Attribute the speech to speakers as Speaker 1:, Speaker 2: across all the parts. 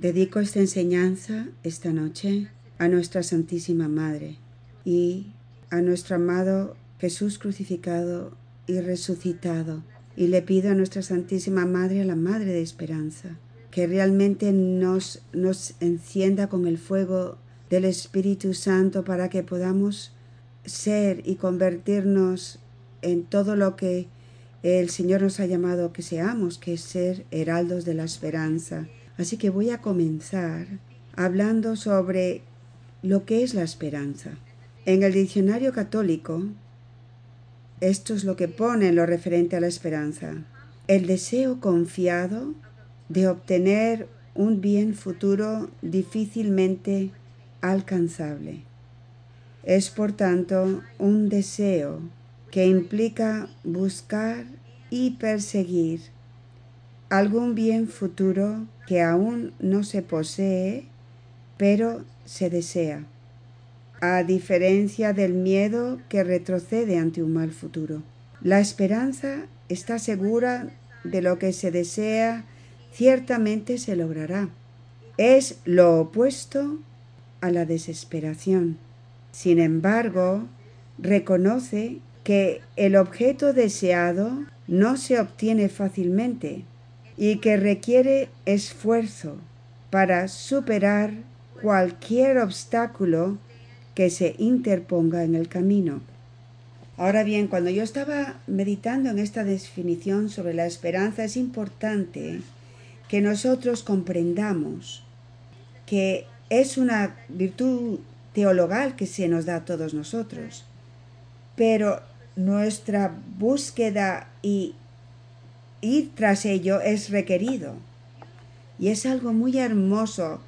Speaker 1: Dedico esta enseñanza esta noche a nuestra Santísima Madre y a nuestro amado Jesús crucificado y resucitado. Y le pido a nuestra Santísima Madre, a la Madre de Esperanza, que realmente nos, nos encienda con el fuego del Espíritu Santo para que podamos ser y convertirnos en todo lo que el Señor nos ha llamado que seamos, que es ser heraldos de la esperanza. Así que voy a comenzar hablando sobre lo que es la esperanza. En el diccionario católico, esto es lo que pone en lo referente a la esperanza. El deseo confiado de obtener un bien futuro difícilmente alcanzable. Es por tanto un deseo que implica buscar y perseguir algún bien futuro que aún no se posee, pero se desea, a diferencia del miedo que retrocede ante un mal futuro. La esperanza está segura de lo que se desea, ciertamente se logrará. Es lo opuesto a la desesperación. Sin embargo, reconoce que el objeto deseado no se obtiene fácilmente y que requiere esfuerzo para superar cualquier obstáculo que se interponga en el camino. Ahora bien, cuando yo estaba meditando en esta definición sobre la esperanza, es importante que nosotros comprendamos que es una virtud teologal que se nos da a todos nosotros, pero nuestra búsqueda y ir tras ello es requerido. Y es algo muy hermoso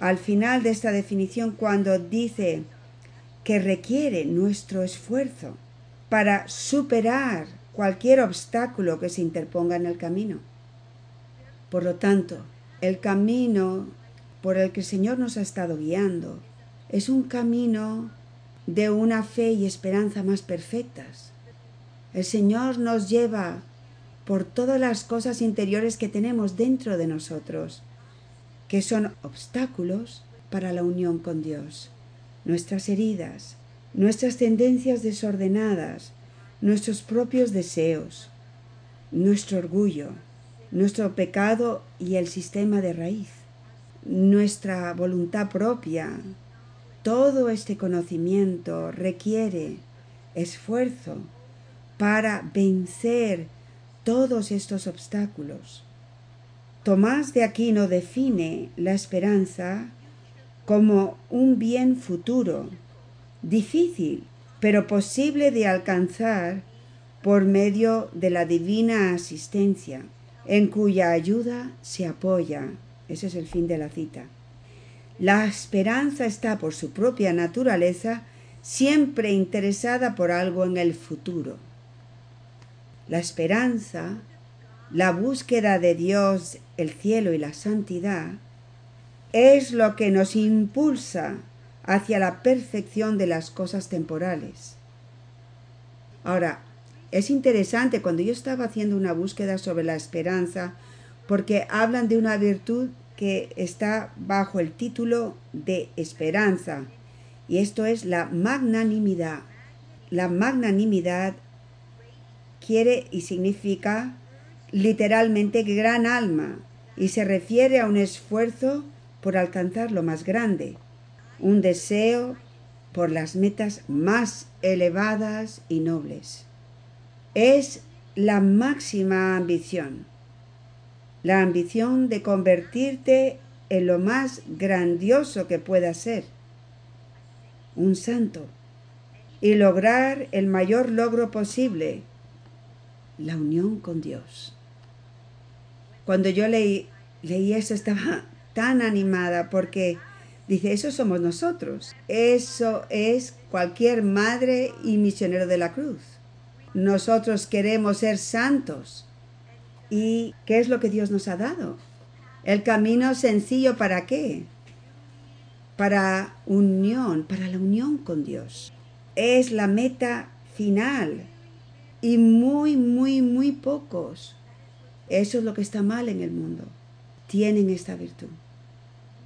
Speaker 1: al final de esta definición cuando dice que requiere nuestro esfuerzo para superar cualquier obstáculo que se interponga en el camino. Por lo tanto, el camino por el que el Señor nos ha estado guiando es un camino de una fe y esperanza más perfectas. El Señor nos lleva por todas las cosas interiores que tenemos dentro de nosotros, que son obstáculos para la unión con Dios. Nuestras heridas, nuestras tendencias desordenadas, nuestros propios deseos, nuestro orgullo, nuestro pecado y el sistema de raíz, nuestra voluntad propia. Todo este conocimiento requiere esfuerzo, para vencer todos estos obstáculos. Tomás de Aquino define la esperanza como un bien futuro, difícil, pero posible de alcanzar por medio de la divina asistencia, en cuya ayuda se apoya. Ese es el fin de la cita. La esperanza está por su propia naturaleza siempre interesada por algo en el futuro la esperanza, la búsqueda de Dios, el cielo y la santidad, es lo que nos impulsa hacia la perfección de las cosas temporales. Ahora, es interesante cuando yo estaba haciendo una búsqueda sobre la esperanza, porque hablan de una virtud que está bajo el título de esperanza, y esto es la magnanimidad. La magnanimidad quiere y significa literalmente gran alma y se refiere a un esfuerzo por alcanzar lo más grande, un deseo por las metas más elevadas y nobles. Es la máxima ambición, la ambición de convertirte en lo más grandioso que pueda ser, un santo, y lograr el mayor logro posible la unión con Dios. Cuando yo leí, leí eso estaba tan animada porque dice, eso somos nosotros. Eso es cualquier madre y misionero de la cruz. Nosotros queremos ser santos. ¿Y qué es lo que Dios nos ha dado? El camino sencillo para qué? Para unión, para la unión con Dios. Es la meta final y muy, muy, muy pocos. Eso es lo que está mal en el mundo. Tienen esta virtud.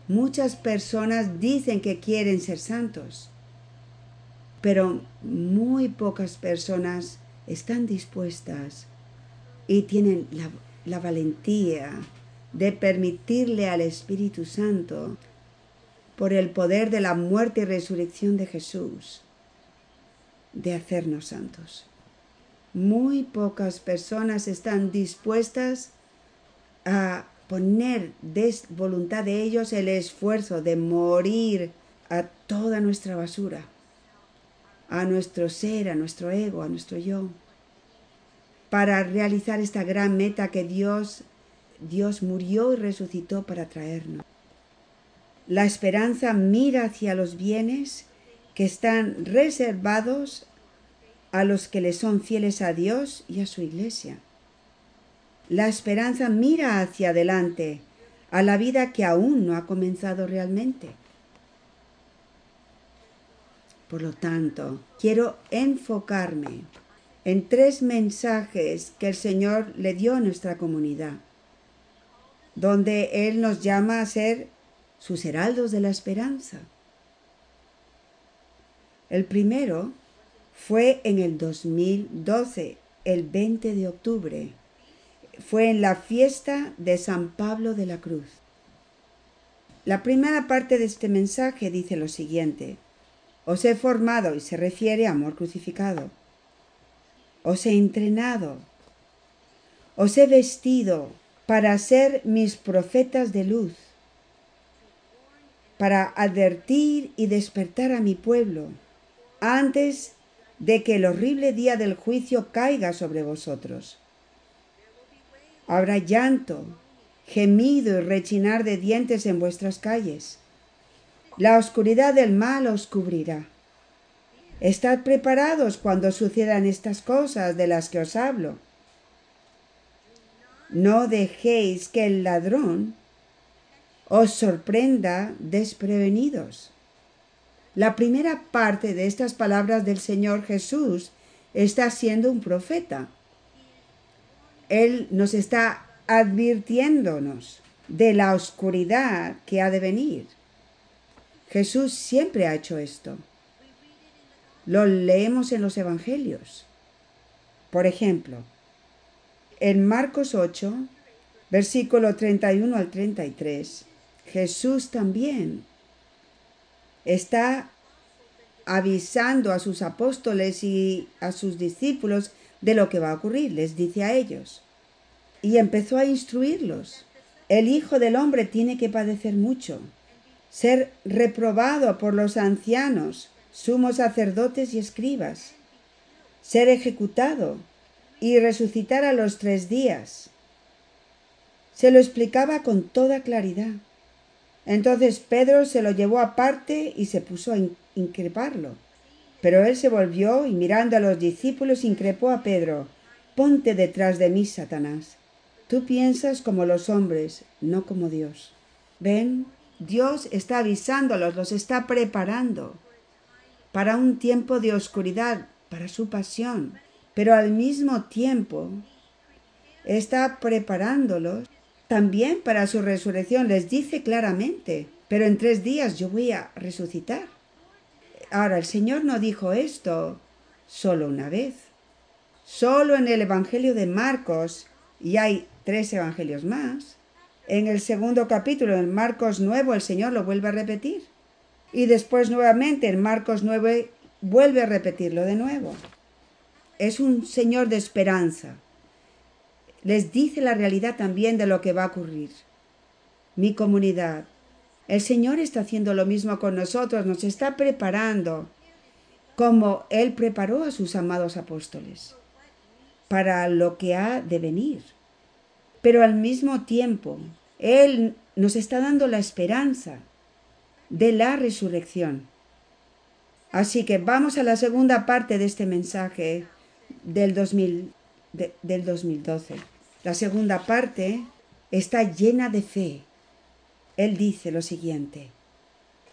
Speaker 1: Muchas personas dicen que quieren ser santos, pero muy pocas personas están dispuestas y tienen la, la valentía de permitirle al Espíritu Santo, por el poder de la muerte y resurrección de Jesús, de hacernos santos. Muy pocas personas están dispuestas a poner de voluntad de ellos el esfuerzo de morir a toda nuestra basura, a nuestro ser, a nuestro ego, a nuestro yo, para realizar esta gran meta que Dios Dios murió y resucitó para traernos. La esperanza mira hacia los bienes que están reservados a los que le son fieles a Dios y a su iglesia. La esperanza mira hacia adelante, a la vida que aún no ha comenzado realmente. Por lo tanto, quiero enfocarme en tres mensajes que el Señor le dio a nuestra comunidad donde Él nos llama a ser sus heraldos de la esperanza. El primero fue en el 2012, el 20 de octubre. Fue en la fiesta de San Pablo de la Cruz. La primera parte de este mensaje dice lo siguiente. Os he formado y se refiere a amor crucificado. Os he entrenado. Os he vestido para ser mis profetas de luz, para advertir y despertar a mi pueblo antes de que el horrible día del juicio caiga sobre vosotros. Habrá llanto, gemido y rechinar de dientes en vuestras calles. La oscuridad del mal os cubrirá. Estad preparados cuando sucedan estas cosas de las que os hablo no dejéis que el ladrón os sorprenda desprevenidos. La primera parte de estas palabras del Señor Jesús está siendo un profeta. Él nos está advirtiéndonos de la oscuridad que ha de venir. Jesús siempre ha hecho esto. Lo leemos en los Evangelios. Por ejemplo, en Marcos 8, versículo 31 al 33, Jesús también está avisando a sus apóstoles y a sus discípulos de lo que va a ocurrir. Les dice a ellos. Y empezó a instruirlos. El Hijo del Hombre tiene que padecer mucho, ser reprobado por los ancianos, sumos sacerdotes y escribas, ser ejecutado y resucitar a los tres días. Se lo explicaba con toda claridad. Entonces Pedro se lo llevó aparte y se puso a increparlo. Pero él se volvió y mirando a los discípulos increpó a Pedro, Ponte detrás de mí, Satanás. Tú piensas como los hombres, no como Dios. Ven, Dios está avisándolos, los está preparando para un tiempo de oscuridad, para su pasión, pero al mismo tiempo está preparándolos también para su resurrección. Les dice claramente, pero en tres días yo voy a resucitar. Ahora, el Señor no dijo esto solo una vez. Solo en el Evangelio de Marcos, y hay tres evangelios más, en el segundo capítulo, en Marcos 9, el Señor lo vuelve a repetir. Y después nuevamente en Marcos 9 vuelve a repetirlo de nuevo es un Señor de esperanza. Les dice la realidad también de lo que va a ocurrir. Mi comunidad, el Señor está haciendo lo mismo con nosotros, nos está preparando como Él preparó a sus amados apóstoles para lo que ha de venir. Pero al mismo tiempo, Él nos está dando la esperanza de la resurrección. Así que vamos a la segunda parte de este mensaje del, 2000, del 2012. La segunda parte está llena de fe. Él dice lo siguiente,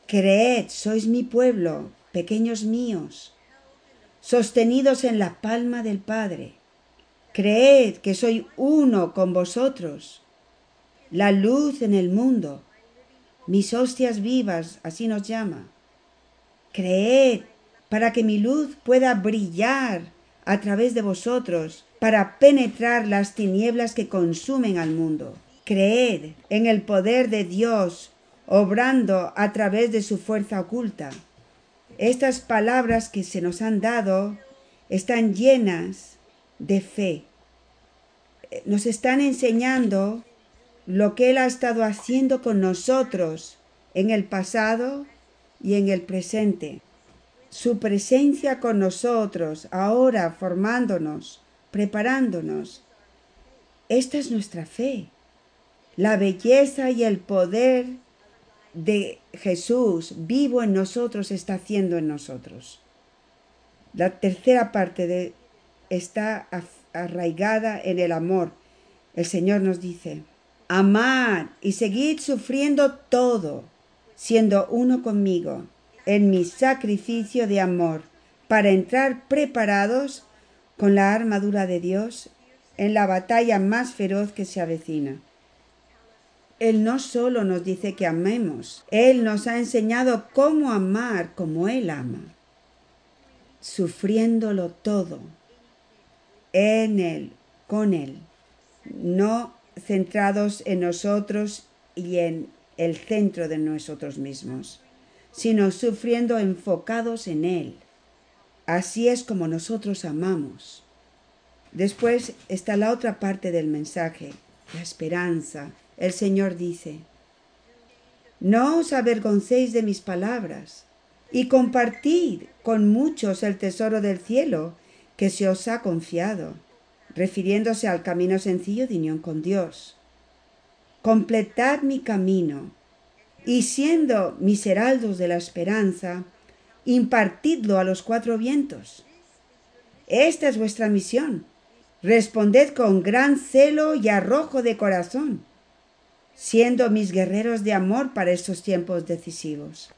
Speaker 1: Creed, sois mi pueblo, pequeños míos, sostenidos en la palma del Padre. Creed que soy uno con vosotros, la luz en el mundo. mis hostias vivas, así nos llama. Creed para que mi luz pueda brillar a través de vosotros, para penetrar las tinieblas que consumen al mundo. Creed en el poder de Dios, obrando a través de su fuerza oculta. Estas palabras que se nos han dado están llenas de fe. Nos están enseñando lo que Él ha estado haciendo con nosotros en el pasado y en el presente. Su presencia con nosotros, ahora formándonos, preparándonos. Esta es nuestra fe. La belleza y el poder de Jesús vivo en nosotros está haciendo en nosotros. La tercera parte de, está arraigada en el amor. El Señor nos dice, amad y seguid sufriendo todo, siendo uno conmigo, en mi sacrificio de amor, para entrar preparados con la armadura de Dios en la batalla más feroz que se avecina. Él no solo nos dice que amemos, Él nos ha enseñado cómo amar como Él ama, sufriéndolo todo, en Él, con Él, no centrados en nosotros y en el centro de nosotros mismos, sino sufriendo enfocados en Él. Así es como nosotros amamos. Después está la otra parte del mensaje, la esperanza, el Señor dice, No os avergoncéis de mis palabras, y compartid con muchos el tesoro del cielo que se os ha confiado, refiriéndose al camino sencillo de unión con Dios. Completad mi camino, y siendo mis heraldos de la esperanza, impartidlo a los cuatro vientos. Esta es vuestra misión. Responded con gran celo y arrojo de corazón siendo mis guerreros de amor para estos tiempos decisivos.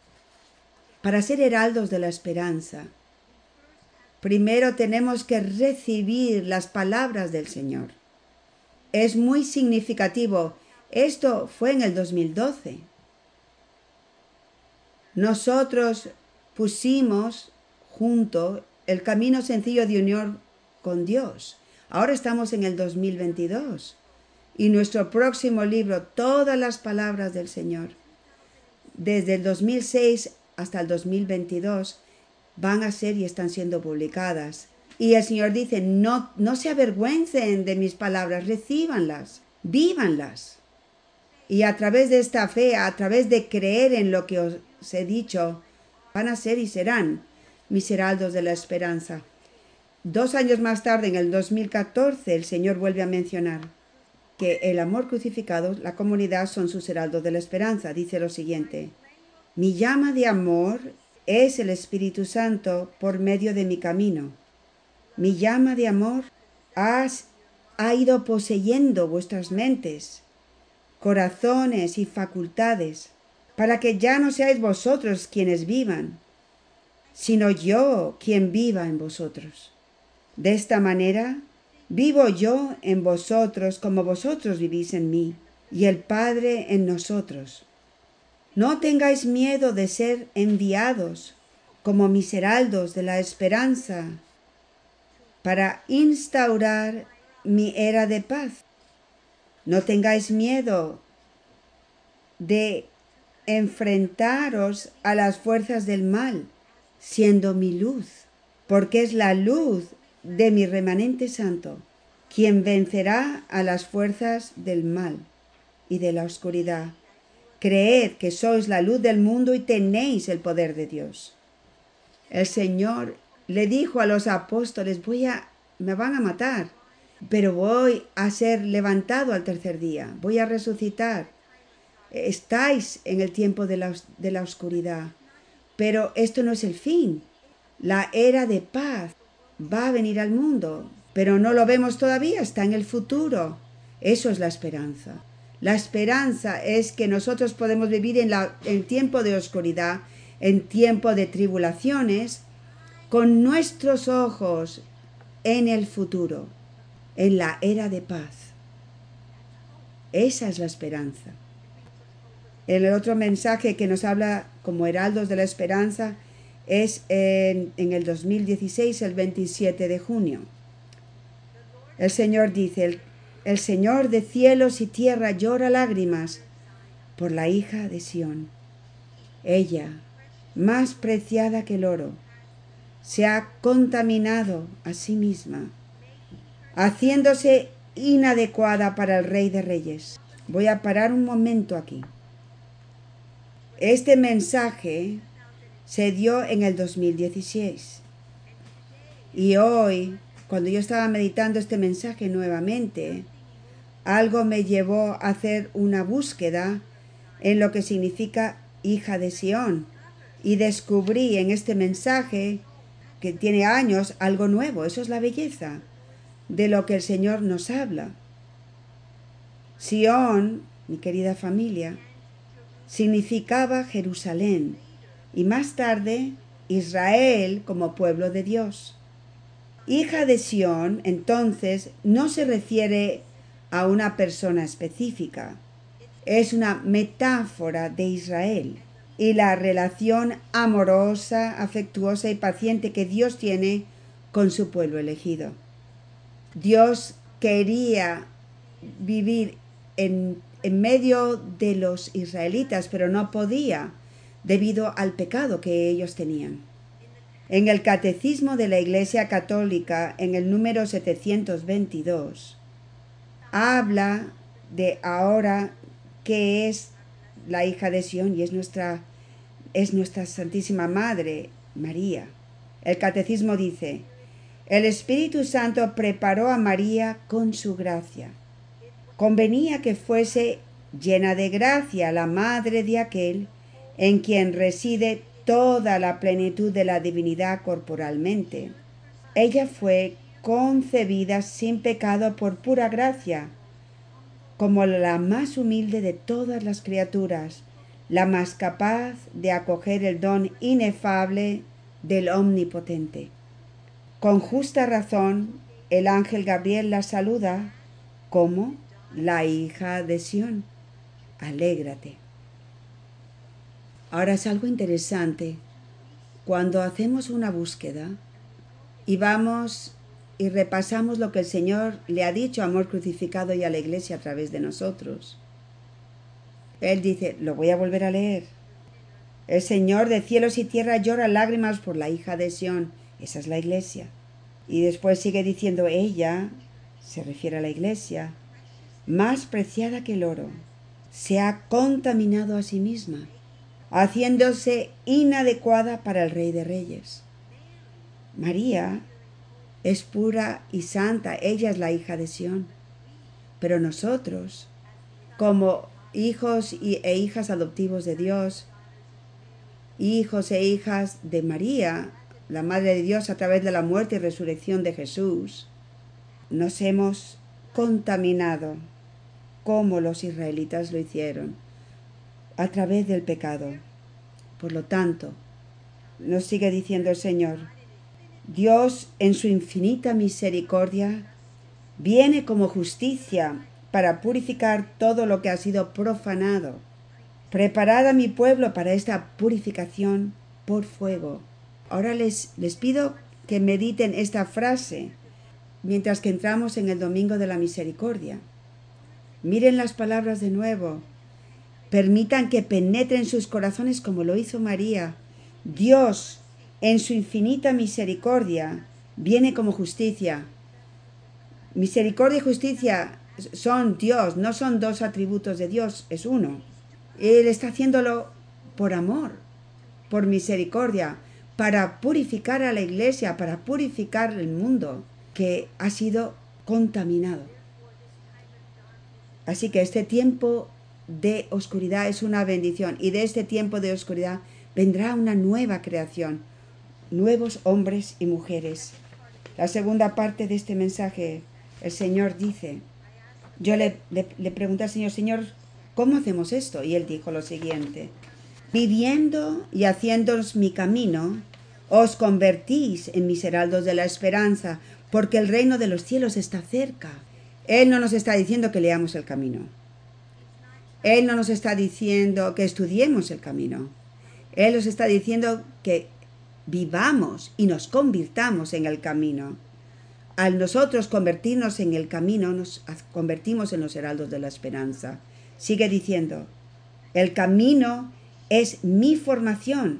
Speaker 1: Para ser heraldos de la esperanza, primero tenemos que recibir las palabras del Señor. Es muy significativo. Esto fue en el 2012. Nosotros pusimos junto el camino sencillo de unión con Dios. Ahora estamos en el 2022 y nuestro próximo libro, Todas las Palabras del Señor, desde el 2006 hasta el 2022, van a ser y están siendo publicadas. Y el Señor dice, no, no se avergüencen de mis palabras, recíbanlas, vívanlas. Y a través de esta fe, a través de creer en lo que os he dicho, van a ser y serán mis heraldos de la esperanza. Dos años más tarde, en el 2014, el Señor vuelve a mencionar, que el amor crucificado, la comunidad son sus heraldos de la esperanza. Dice lo siguiente, mi llama de amor es el Espíritu Santo por medio de mi camino. Mi llama de amor has, ha ido poseyendo vuestras mentes, corazones y facultades, para que ya no seáis vosotros quienes vivan, sino yo quien viva en vosotros. De esta manera Vivo yo en vosotros como vosotros vivís en mí, y el Padre en nosotros. No tengáis miedo de ser enviados como mis heraldos de la esperanza para instaurar mi era de paz. No tengáis miedo de enfrentaros a las fuerzas del mal, siendo mi luz, porque es la luz de mi remanente santo, quien vencerá a las fuerzas del mal y de la oscuridad. Creed que sois la luz del mundo y tenéis el poder de Dios. El Señor le dijo a los apóstoles, voy a, me van a matar, pero voy a ser levantado al tercer día, voy a resucitar. Estáis en el tiempo de la, de la oscuridad, pero esto no es el fin. La era de paz va a venir al mundo, pero no lo vemos todavía, está en el futuro. Eso es la esperanza. La esperanza es que nosotros podemos vivir en, la, en tiempo de oscuridad, en tiempo de tribulaciones, con nuestros ojos en el futuro, en la era de paz. Esa es la esperanza. El otro mensaje que nos habla como heraldos de la esperanza es en, en el 2016, el 27 de junio. El Señor dice, el, el Señor de cielos y tierra llora lágrimas por la hija de Sión. Ella, más preciada que el oro, se ha contaminado a sí misma, haciéndose inadecuada para el Rey de Reyes. Voy a parar un momento aquí. Este mensaje se dio en el 2016. Y hoy, cuando yo estaba meditando este mensaje nuevamente, algo me llevó a hacer una búsqueda en lo que significa hija de Sión. Y descubrí en este mensaje que tiene años algo nuevo. Eso es la belleza de lo que el Señor nos habla. Sión, mi querida familia, significaba Jerusalén y más tarde Israel como pueblo de Dios. Hija de Sión, entonces, no se refiere a una persona específica, es una metáfora de Israel y la relación amorosa, afectuosa y paciente que Dios tiene con su pueblo elegido. Dios quería vivir en en medio de los israelitas, pero no podía debido al pecado que ellos tenían. En el Catecismo de la Iglesia Católica, en el número 722, habla de ahora que es la hija de Sión y es nuestra, es nuestra Santísima Madre, María. El Catecismo dice, el Espíritu Santo preparó a María con su gracia convenía que fuese llena de gracia la madre de aquel en quien reside toda la plenitud de la divinidad corporalmente. Ella fue concebida sin pecado por pura gracia, como la más humilde de todas las criaturas, la más capaz de acoger el don inefable del Omnipotente. Con justa razón, el ángel Gabriel la saluda como la hija de Sión. Alégrate. Ahora es algo interesante. Cuando hacemos una búsqueda y vamos y repasamos lo que el Señor le ha dicho, amor crucificado y a la iglesia a través de nosotros. Él dice, lo voy a volver a leer. El Señor de cielos y tierra llora lágrimas por la hija de Sión. Esa es la iglesia. Y después sigue diciendo, ella, se refiere a la iglesia, más preciada que el oro, se ha contaminado a sí misma, haciéndose inadecuada para el Rey de Reyes. María es pura y santa, ella es la hija de Sión. Pero nosotros, como hijos e hijas adoptivos de Dios, hijos e hijas de María, la Madre de Dios a través de la muerte y resurrección de Jesús, nos hemos contaminado como los israelitas lo hicieron, a través del pecado. Por lo tanto, nos sigue diciendo el Señor, Dios en su infinita misericordia viene como justicia para purificar todo lo que ha sido profanado. Preparad a mi pueblo para esta purificación por fuego. Ahora les, les pido que mediten esta frase mientras que entramos en el Domingo de la Misericordia. Miren las palabras de nuevo. Permitan que penetren sus corazones como lo hizo María. Dios, en su infinita misericordia, viene como justicia. Misericordia y justicia son Dios, no son dos atributos de Dios, es uno. Él está haciéndolo por amor, por misericordia, para purificar a la iglesia, para purificar el mundo que ha sido contaminado. Así que este tiempo de oscuridad es una bendición y de este tiempo de oscuridad vendrá una nueva creación, nuevos hombres y mujeres. La segunda parte de este mensaje, el Señor dice, yo le, le, pregunté al Señor, Señor, ¿cómo hacemos esto? Y él dijo lo siguiente, viviendo y haciéndoos mi camino, os convertís en mis heraldos de la esperanza, porque el reino de los cielos está cerca. Él no nos está diciendo que leamos el camino. Él no nos está diciendo que estudiemos el camino. Él nos está diciendo que vivamos y nos convirtamos en el camino. Al nosotros convertirnos en el camino, nos convertimos en los heraldos de la esperanza. Sigue diciendo, el camino es mi formación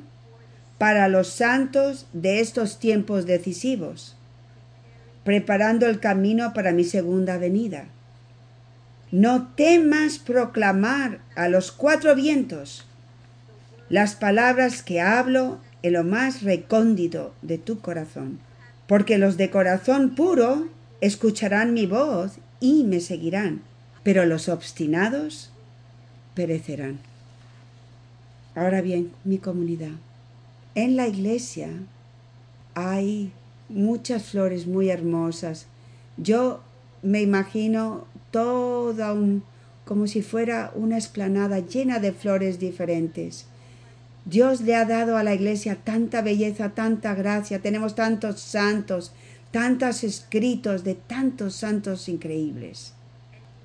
Speaker 1: para los santos de estos tiempos decisivos, preparando el camino para mi segunda venida. No temas proclamar a los cuatro vientos las palabras que hablo en lo más recóndito de tu corazón, porque los de corazón puro escucharán mi voz y me seguirán, pero los obstinados perecerán. Ahora bien, mi comunidad, en la iglesia hay muchas flores muy hermosas. Yo me imagino toda un, como si fuera una esplanada llena de flores diferentes. Dios le ha dado a la iglesia tanta belleza, tanta gracia, tenemos tantos santos, tantos escritos de tantos santos increíbles.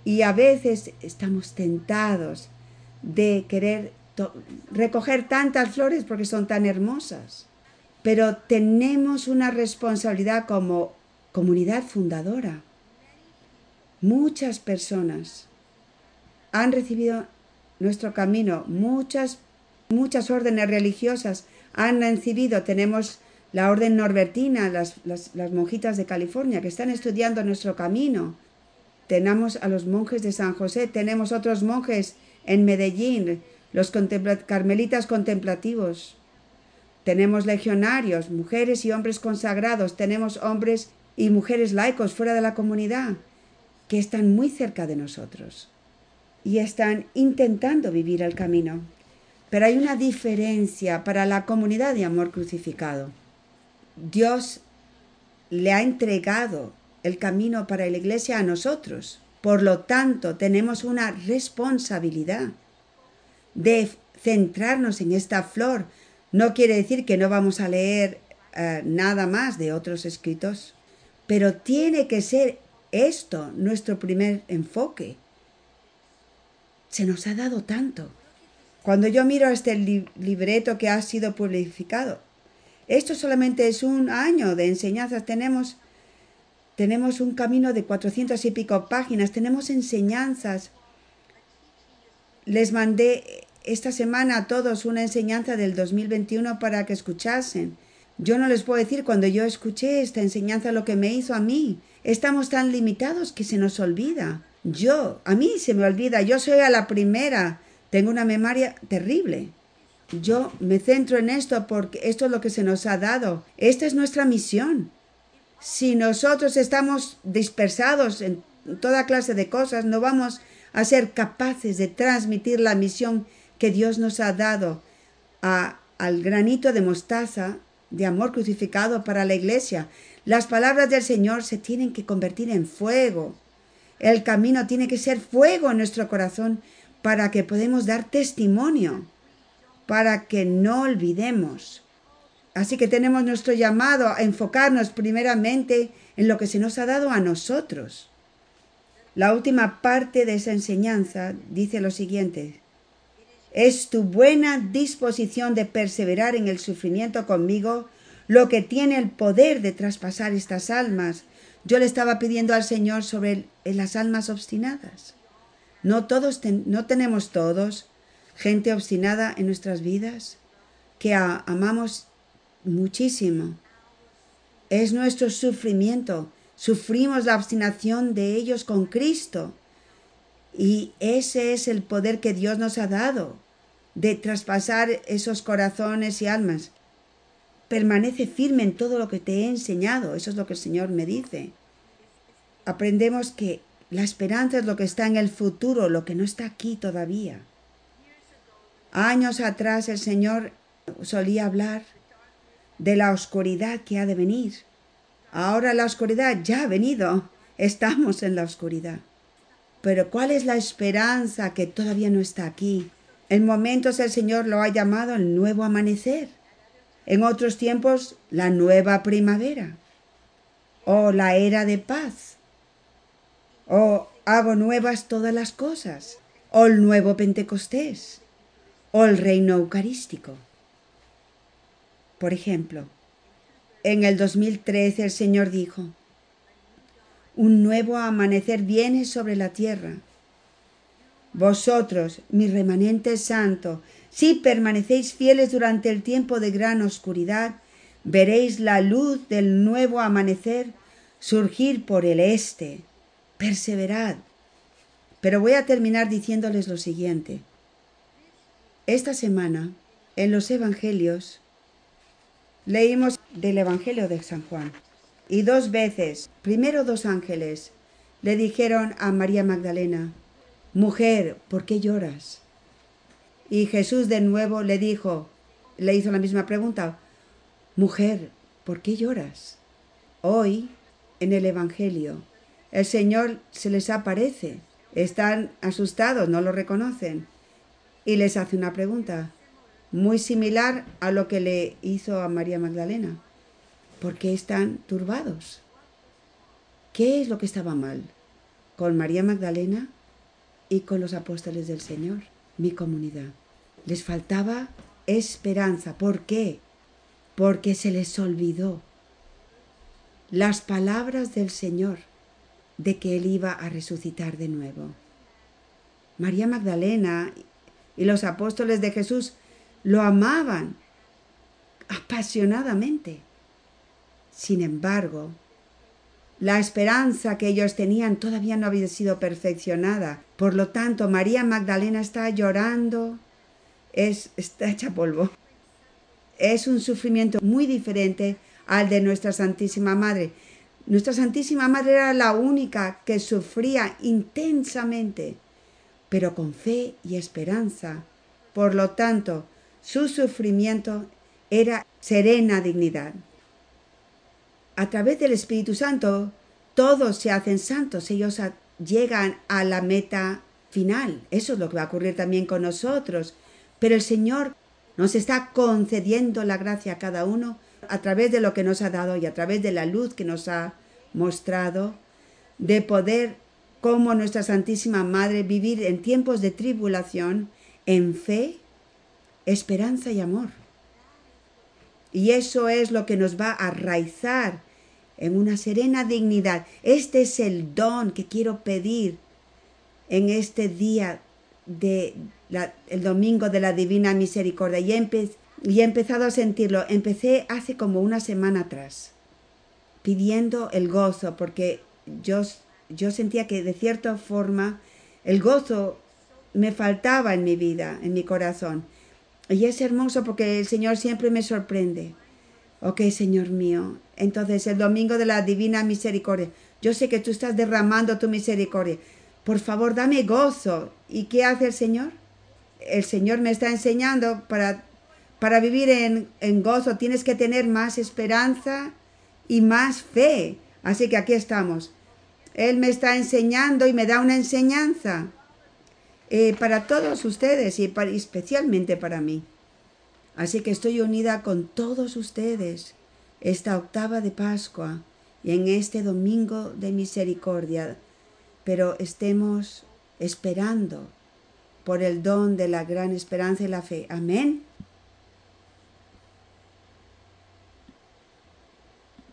Speaker 1: Y a veces estamos tentados de querer recoger tantas flores porque son tan hermosas. Pero tenemos una responsabilidad como comunidad fundadora. Muchas personas han recibido nuestro camino, muchas, muchas órdenes religiosas han recibido. Tenemos la orden norbertina, las, monjitas de California que están estudiando nuestro camino. Tenemos a los monjes de San José, tenemos otros monjes en Medellín, los carmelitas contemplativos. Tenemos legionarios, mujeres y hombres consagrados, tenemos hombres y mujeres laicos fuera de la comunidad que están muy cerca de nosotros y están intentando vivir el camino. Pero hay una diferencia para la comunidad de amor crucificado. Dios le ha entregado el camino para la iglesia a nosotros. Por lo tanto, tenemos una responsabilidad de centrarnos en esta flor. No quiere decir que no vamos a leer uh, nada más de otros escritos, pero tiene que ser esto nuestro primer enfoque. Se nos ha dado tanto. Cuando yo miro este li libreto que ha sido publicado, esto solamente es un año de enseñanzas. Tenemos, tenemos un camino de cuatrocientas y pico páginas, tenemos enseñanzas les mandé esta semana a todos una enseñanza del 2021 para que escuchasen. Yo no les puedo decir cuando yo escuché esta enseñanza lo que me hizo a mí. Estamos tan limitados que se nos olvida. Yo, a mí se me olvida, yo soy a la primera, tengo una memoria terrible. Yo me centro en esto porque esto es lo que se nos ha dado. Esta es nuestra misión. Si nosotros estamos dispersados en toda clase de cosas, no vamos a ser capaces de transmitir la misión que Dios nos ha dado a, al granito de mostaza de amor crucificado para la iglesia. Las palabras del Señor se tienen que convertir en fuego. El camino tiene que ser fuego en nuestro corazón para que podamos dar testimonio, para que no olvidemos. Así que tenemos nuestro llamado a enfocarnos primeramente en lo que se nos ha dado a nosotros. La última parte de esa enseñanza dice lo siguiente. Es tu buena disposición de perseverar en el sufrimiento conmigo lo que tiene el poder de traspasar estas almas. Yo le estaba pidiendo al Señor sobre las almas obstinadas. No todos no tenemos todos gente obstinada en nuestras vidas que amamos muchísimo. Es nuestro sufrimiento Sufrimos la obstinación de ellos con Cristo. Y ese es el poder que Dios nos ha dado, de traspasar esos corazones y almas. Permanece firme en todo lo que te he enseñado. Eso es lo que el Señor me dice. Aprendemos que la esperanza es lo que está en el futuro, lo que no está aquí todavía. Años atrás el Señor solía hablar de la oscuridad que ha de venir Ahora la oscuridad ya ha venido. Estamos en la oscuridad. Pero ¿cuál es la esperanza que todavía no está aquí? En momentos el Señor lo ha llamado el nuevo amanecer. En otros tiempos la nueva primavera. O la era de paz. O hago nuevas todas las cosas. o el nuevo Pentecostés, o el reino eucarístico. Por ejemplo, en el 2013 el Señor dijo, un nuevo amanecer viene sobre la tierra. Vosotros, mi remanente santo, si permanecéis fieles durante el tiempo de gran oscuridad, veréis la luz del nuevo amanecer surgir por el este. Perseverad. Pero voy a terminar diciéndoles lo siguiente. Esta semana, en los Evangelios, leímos del Evangelio de San Juan. Y dos veces, primero dos ángeles, le dijeron a María Magdalena, Mujer, ¿por qué lloras? Y Jesús de nuevo le dijo, le hizo la misma pregunta, Mujer, ¿por qué lloras? Hoy, en el Evangelio, el Señor se les aparece están asustados, no lo reconocen. Y les hace una pregunta muy similar a lo que le hizo a María Magdalena. ¿Por qué están turbados? ¿Qué es lo que estaba mal con María Magdalena con los apóstoles del Señor, mi comunidad? Les faltaba esperanza. ¿Por qué? Porque se les olvidó las palabras del Señor de que Él iba a resucitar de nuevo. María Magdalena y los apóstoles de Jesús lo amaban apasionadamente. Sin embargo, la esperanza que ellos tenían todavía no había sido perfeccionada. Por lo tanto, María Magdalena está llorando, es, está hecha polvo. Es un sufrimiento muy diferente al de nuestra Santísima Madre. Nuestra Santísima Madre era la única que sufría intensamente, pero con fe y esperanza. Por lo tanto, su sufrimiento era serena dignidad. A través del Espíritu Santo, todos se hacen santos, ellos llegan a la meta final. Eso es lo que va a ocurrir también con nosotros. Pero el Señor nos está concediendo la gracia a cada uno a través de lo que nos ha dado y a través de la luz que nos ha mostrado, de poder, como nuestra Santísima Madre, vivir en tiempos de tribulación en fe, esperanza y amor. Y eso es lo que nos va a arraizar en una serena dignidad. Este es el don que quiero pedir en este día de el domingo de la Divina Misericordia. Y y he empezado a sentirlo. Empecé hace como una semana atrás, pidiendo el gozo, porque yo, yo sentía que de cierta forma el gozo me faltaba en mi vida, en mi corazón. Y es hermoso porque el Señor siempre me sorprende. Ok, Señor mío. Entonces, el domingo de la divina misericordia. Yo sé que tú estás derramando tu misericordia. Por favor, dame gozo. ¿Y qué hace el Señor? El Señor me está enseñando para para vivir en, gozo tienes que tener más esperanza y más fe. Así que aquí estamos. Él me está enseñando y me da una enseñanza eh, para todos ustedes y especialmente para mí. Así que estoy unida con todos ustedes esta octava de Pascua y en este domingo de misericordia. Pero estemos esperando por el don de la gran esperanza y la fe. Amén.